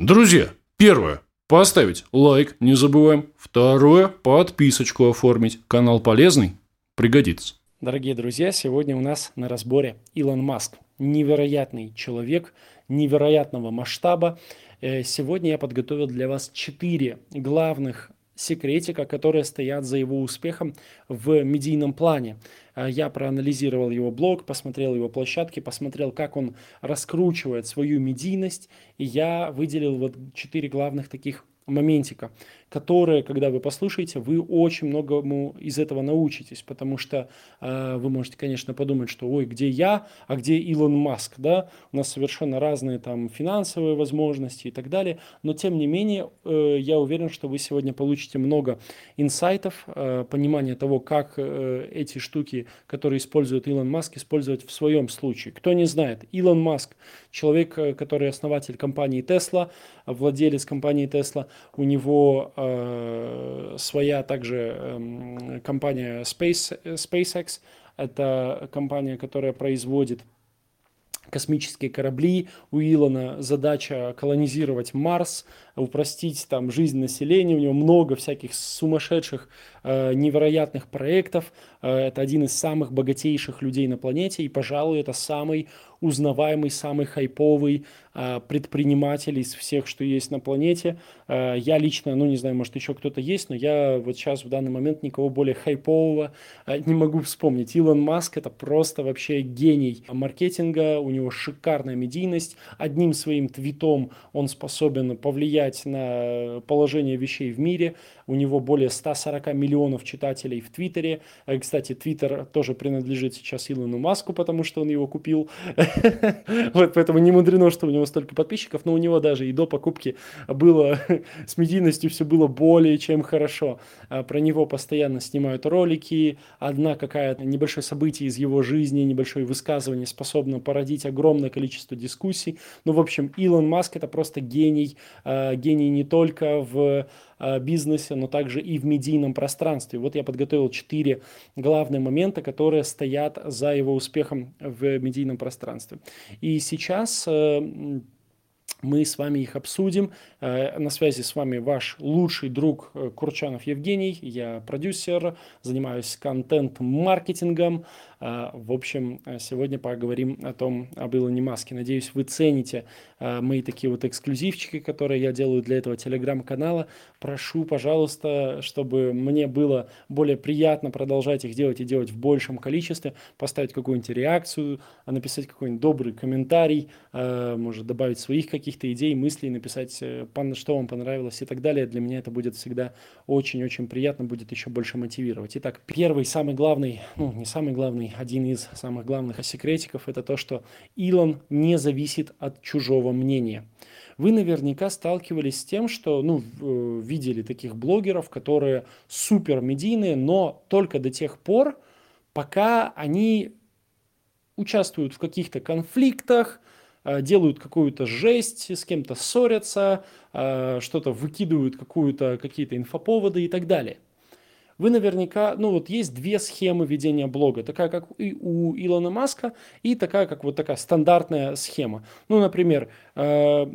Друзья, первое. Поставить лайк, не забываем. Второе. Подписочку оформить. Канал полезный, пригодится. Дорогие друзья, сегодня у нас на разборе Илон Маск. Невероятный человек, невероятного масштаба. Э, сегодня я подготовил для вас четыре главных секретика, которые стоят за его успехом в медийном плане. А, я проанализировал его блог, посмотрел его площадки, посмотрел, как он раскручивает свою медийность, и я выделил вот четыре главных таких моментика, которые, когда вы послушаете, вы очень многому из этого научитесь, потому что э, вы можете, конечно, подумать, что ой, где я, а где Илон Маск, да, у нас совершенно разные там финансовые возможности и так далее, но тем не менее, э, я уверен, что вы сегодня получите много инсайтов, э, понимания того, как э, эти штуки, которые использует Илон Маск, использовать в своем случае. Кто не знает, Илон Маск, человек, э, который основатель компании Tesla, владелец компании Tesla, у него э, своя также э, компания Space, SpaceX. Это компания, которая производит космические корабли. У Илона задача колонизировать Марс, упростить там жизнь населения. У него много всяких сумасшедших, э, невероятных проектов. Э, это один из самых богатейших людей на планете. И, пожалуй, это самый узнаваемый, самый хайповый э, предприниматель из всех, что есть на планете. Э, я лично, ну не знаю, может еще кто-то есть, но я вот сейчас в данный момент никого более хайпового э, не могу вспомнить. Илон Маск это просто вообще гений маркетинга, у него шикарная медийность. Одним своим твитом он способен повлиять на положение вещей в мире. У него более 140 миллионов читателей в Твиттере. Кстати, Твиттер тоже принадлежит сейчас Илону Маску, потому что он его купил. Вот поэтому не мудрено, что у него столько подписчиков, но у него даже и до покупки было с медийностью все было более чем хорошо. А, про него постоянно снимают ролики, одна какая-то небольшое событие из его жизни, небольшое высказывание способно породить огромное количество дискуссий. Ну, в общем, Илон Маск это просто гений, а, гений не только в бизнесе, но также и в медийном пространстве. Вот я подготовил четыре главные момента, которые стоят за его успехом в медийном пространстве. И сейчас э, мы с вами их обсудим. Э, на связи с вами ваш лучший друг э, Курчанов Евгений. Я продюсер, занимаюсь контент-маркетингом. Э, в общем, сегодня поговорим о том, об Илоне Маске. Надеюсь, вы цените мои такие вот эксклюзивчики, которые я делаю для этого телеграм-канала. Прошу, пожалуйста, чтобы мне было более приятно продолжать их делать и делать в большем количестве, поставить какую-нибудь реакцию, написать какой-нибудь добрый комментарий, может добавить своих каких-то идей, мыслей, написать что вам понравилось и так далее. Для меня это будет всегда очень-очень приятно, будет еще больше мотивировать. Итак, первый, самый главный, ну не самый главный, один из самых главных секретиков, это то, что Илон не зависит от чужого мнения. Вы наверняка сталкивались с тем, что ну, э, видели таких блогеров, которые супер медийные, но только до тех пор, пока они участвуют в каких-то конфликтах, Э, делают какую-то жесть, с кем-то ссорятся, э, что-то выкидывают, какую-то, какие-то инфоповоды и так далее. Вы наверняка, ну вот есть две схемы ведения блога, такая как и у Илона Маска и такая как вот такая стандартная схема. Ну, например, э,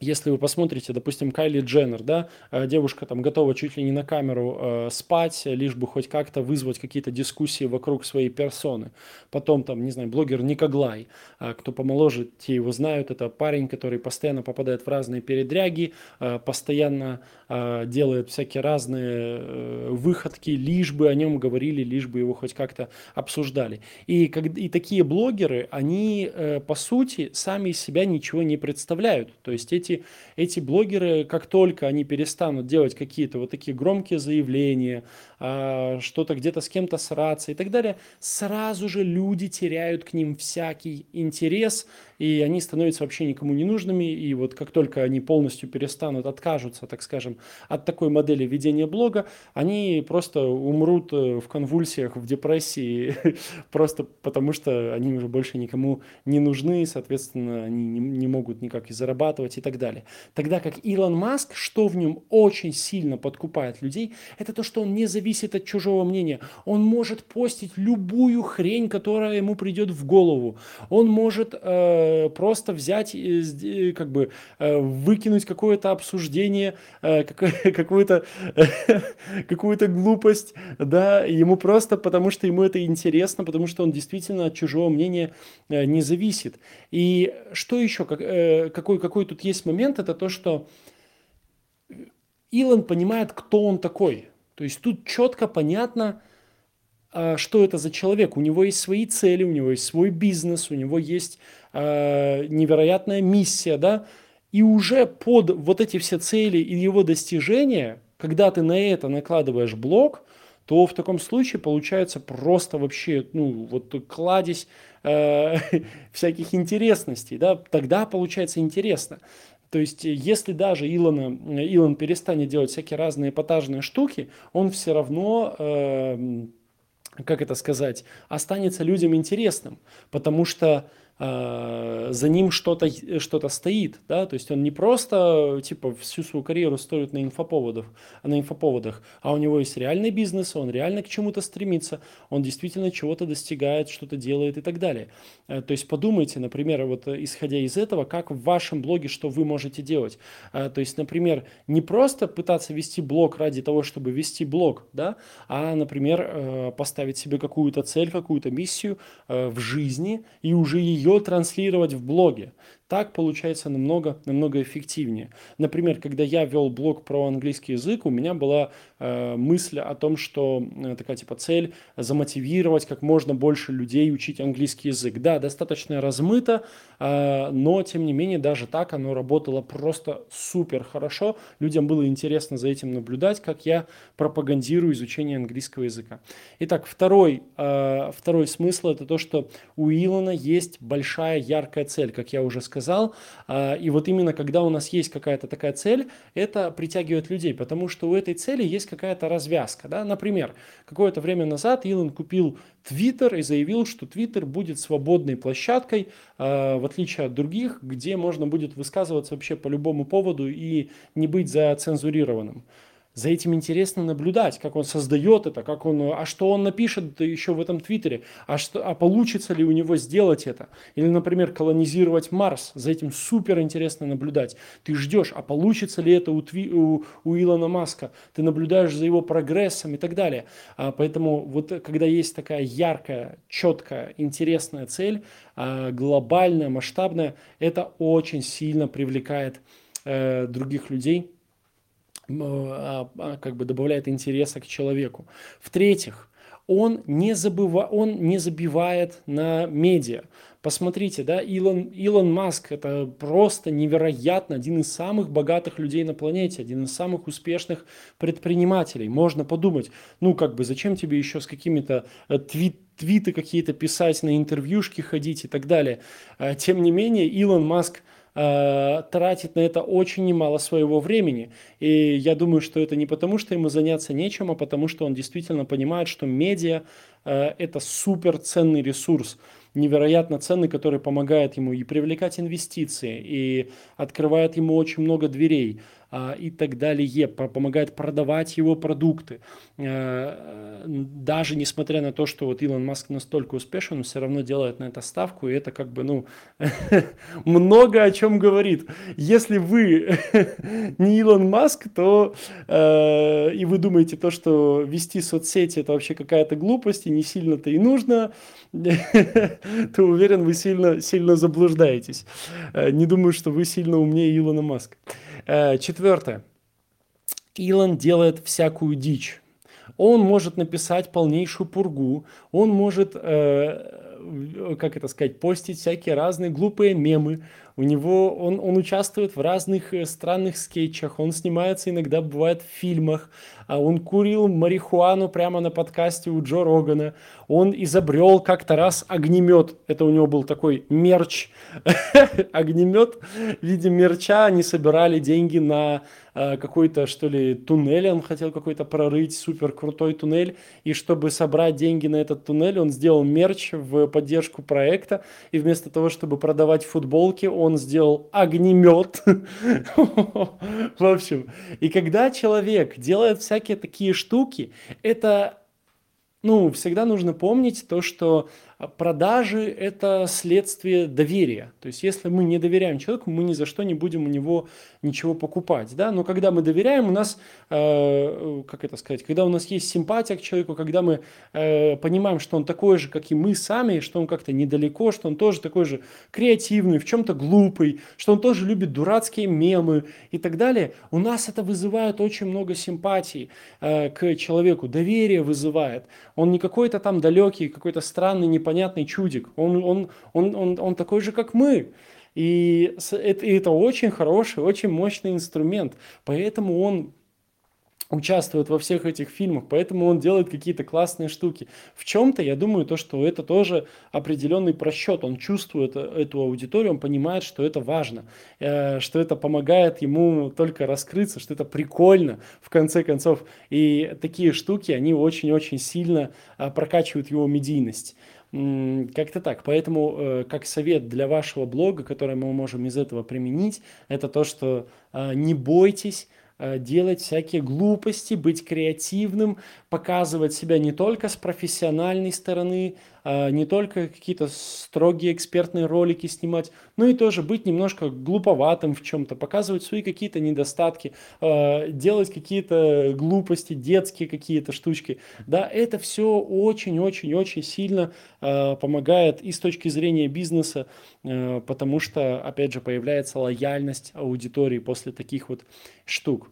если вы посмотрите, допустим, Кайли Дженнер, да, э, девушка там готова чуть ли не на камеру э, спать, лишь бы хоть как-то вызвать какие-то дискуссии вокруг своей персоны. Потом там, не знаю, блогер Никоглай, э, кто помоложе, те его знают, это парень, который постоянно попадает в разные передряги, э, постоянно э, делает всякие разные э, выходки, лишь бы о нем говорили, лишь бы его хоть как-то обсуждали. И, как, и такие блогеры, они э, по сути сами из себя ничего не представляют. То есть эти, эти блогеры, как только они перестанут делать какие-то вот такие громкие заявления, а, что-то где-то с кем-то сраться и так далее, сразу же люди теряют к ним всякий интерес, и они становятся вообще никому не нужными, и вот как только они полностью перестанут, откажутся, так скажем, от такой модели ведения блога, они просто умрут э, в конвульсиях, в депрессии, просто потому что они уже больше никому не нужны, соответственно, они не, не могут никак и зарабатывать и так так далее. Тогда как Илон Маск, что в нем очень сильно подкупает людей, это то, что он не зависит от чужого мнения. Он может постить любую хрень, которая ему придет в голову. Он может э, просто взять, э, как бы э, выкинуть какое-то обсуждение, э, какую-то какую-то глупость, да, ему просто потому, что ему это интересно, потому что он действительно от чужого мнения э, не зависит. И что еще, как, э, какой, какой тут есть момент, это то, что Илон понимает, кто он такой. То есть тут четко понятно, а, что это за человек. У него есть свои цели, у него есть свой бизнес, у него есть э, невероятная миссия, да, и уже под вот эти все цели и его достижения, когда ты на это накладываешь блок, то в таком случае получается просто вообще, ну, вот кладезь э, всяких интересностей, да, тогда получается интересно. То есть, если даже Илона, Илон перестанет делать всякие разные эпатажные штуки, он все равно, э, как это сказать, останется людям интересным, потому что за ним что-то что стоит, да, то есть он не просто типа всю свою карьеру строит на инфоповодах, а на инфоповодах, а у него есть реальный бизнес, он реально к чему-то стремится, он действительно чего-то достигает, что-то делает и так далее. Э, то есть подумайте, например, вот э, исходя из этого, как в вашем блоге, что вы можете делать. Э, то есть, например, не просто пытаться вести блог ради того, чтобы вести блог, да, а, например, поставить себе какую-то цель, какую-то миссию в жизни и уже ее ее транслировать в блоге. Так получается намного, намного эффективнее. Например, когда я вел блог про английский язык, у меня была э, мысль о том, что э, такая типа цель замотивировать как можно больше людей учить английский язык. Да, достаточно размыто, э, но тем не менее даже так оно работало просто супер хорошо. Людям было интересно за этим наблюдать, как я пропагандирую изучение английского языка. Итак, второй, э, второй смысл это то, что у Илона есть большая яркая цель, как я уже сказал сказал. А, и вот именно когда у нас есть какая-то такая цель, это притягивает людей, потому что у этой цели есть какая-то развязка. Да? Например, какое-то время назад Илон купил Твиттер и заявил, что Твиттер будет свободной площадкой, а, в отличие от других, где можно будет высказываться вообще по любому поводу и не быть зацензурированным за этим интересно наблюдать, как он создает это, как он, а что он напишет еще в этом твиттере, а, что, а получится ли у него сделать это. Или, например, колонизировать Марс, за этим супер интересно наблюдать. Ты ждешь, а получится ли это у, Тви, у, у Илона Маска, ты наблюдаешь за его прогрессом и так далее. А, поэтому вот когда есть такая яркая, четкая, интересная цель, а, глобальная, масштабная, это очень сильно привлекает э, других людей как бы добавляет интереса к человеку. В-третьих, он не, забыва, он не забивает на медиа. Посмотрите, да, Илон, Илон Маск – это просто невероятно один из самых богатых людей на планете, один из самых успешных предпринимателей. Можно подумать, ну, как бы, зачем тебе еще с какими-то э, твит, твиты какие-то писать, на интервьюшки ходить и так далее. А, тем не менее, Илон Маск – э, тратит на это очень немало своего времени. И я думаю, что это не потому, что ему заняться нечем, а потому, что он действительно понимает, что медиа э, – это супер ценный ресурс невероятно ценный, который помогает ему и привлекать инвестиции, и открывает ему очень много дверей и так далее, помогает продавать его продукты. А, даже несмотря на то, что вот Илон Маск настолько успешен, он все равно делает на это ставку, и это как бы, ну, много о чем говорит. Если вы не Илон Маск, то э, и вы думаете то, что вести соцсети это вообще какая-то глупость, и не сильно-то и нужно, то уверен, вы сильно, сильно заблуждаетесь. Э, не думаю, что вы сильно умнее Илона Маска. Э, четвертое. Илон делает всякую дичь. Он может написать полнейшую пургу, он может, э, как это сказать, постить всякие разные глупые мемы, у него, он, он участвует в разных э, странных скетчах, он снимается иногда, бывает, в фильмах, а он курил марихуану прямо на подкасте у Джо Рогана, он изобрел как-то раз огнемет, это у него был такой мерч, огнемет в виде мерча, они собирали деньги на э, какой-то, что ли, туннель, он хотел какой-то прорыть, супер крутой туннель, и чтобы собрать деньги на этот туннель, он сделал мерч в поддержку проекта, и вместо того, чтобы продавать футболки, он сделал огнемет. В общем, и когда человек делает всякие такие штуки, это ну, всегда нужно помнить то, что продажи – это следствие доверия. То есть, если мы не доверяем человеку, мы ни за что не будем у него ничего покупать. Да? Но когда мы доверяем, у нас, э, как это сказать, когда у нас есть симпатия к человеку, когда мы э, понимаем, что он такой же, как и мы сами, что он как-то недалеко, что он тоже такой же креативный, в чем-то глупый, что он тоже любит дурацкие мемы и так далее, у нас это вызывает очень много симпатии э, к человеку, доверие вызывает. Он не какой-то там далекий, какой-то странный, не непонятный чудик. Он, он, он, он, он такой же, как мы. И это, это очень хороший, очень мощный инструмент. Поэтому он участвует во всех этих фильмах, поэтому он делает какие-то классные штуки. В чем-то, я думаю, то, что это тоже определенный просчет. Он чувствует эту аудиторию, он понимает, что это важно, э, что это помогает ему только раскрыться, что это прикольно, в конце концов. И такие штуки, они очень-очень сильно э, прокачивают его медийность. Как-то так. Поэтому, э, как совет для вашего блога, который мы можем из этого применить, это то, что не бойтесь Э, делать всякие глупости, быть креативным, показывать себя не только с профессиональной стороны, не только какие-то строгие экспертные ролики снимать, но и тоже быть немножко глуповатым в чем-то, показывать свои какие-то недостатки, а, делать какие-то глупости, детские какие-то штучки. Да, это все очень-очень-очень сильно а, помогает и с точки зрения бизнеса, потому что, опять же, появляется лояльность аудитории после таких вот штук.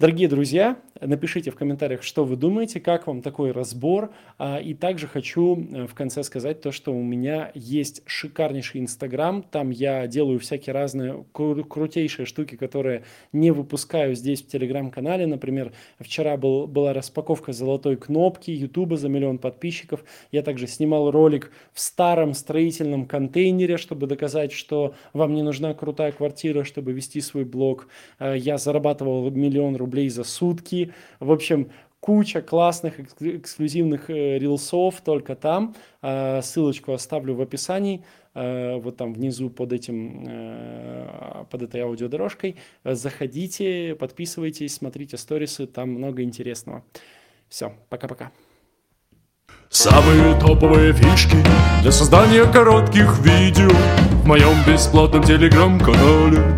Дорогие друзья, напишите в комментариях, что вы думаете, как вам такой разбор. А, и также хочу э, в конце сказать то, что у меня есть шикарнейший Инстаграм. Там я делаю всякие разные кру- крутейшие штуки, которые не выпускаю здесь в Телеграм-канале. Например, вчера был, была распаковка золотой кнопки Ютуба за миллион подписчиков. Я также снимал ролик в старом строительном контейнере, чтобы доказать, что вам не нужна крутая квартира, чтобы вести свой блог. Э, я зарабатывал миллион рублей за сутки. В общем, куча классных эксклюзивных э, рилсов только там. Э, ссылочку оставлю в описании, э, вот там внизу под этим, под этой аудиодорожкой. Заходите, подписывайтесь, смотрите сторисы, там много интересного. Все, пока-пока. Самые топовые фишки для создания коротких видео в моем бесплатном телеграм-канале.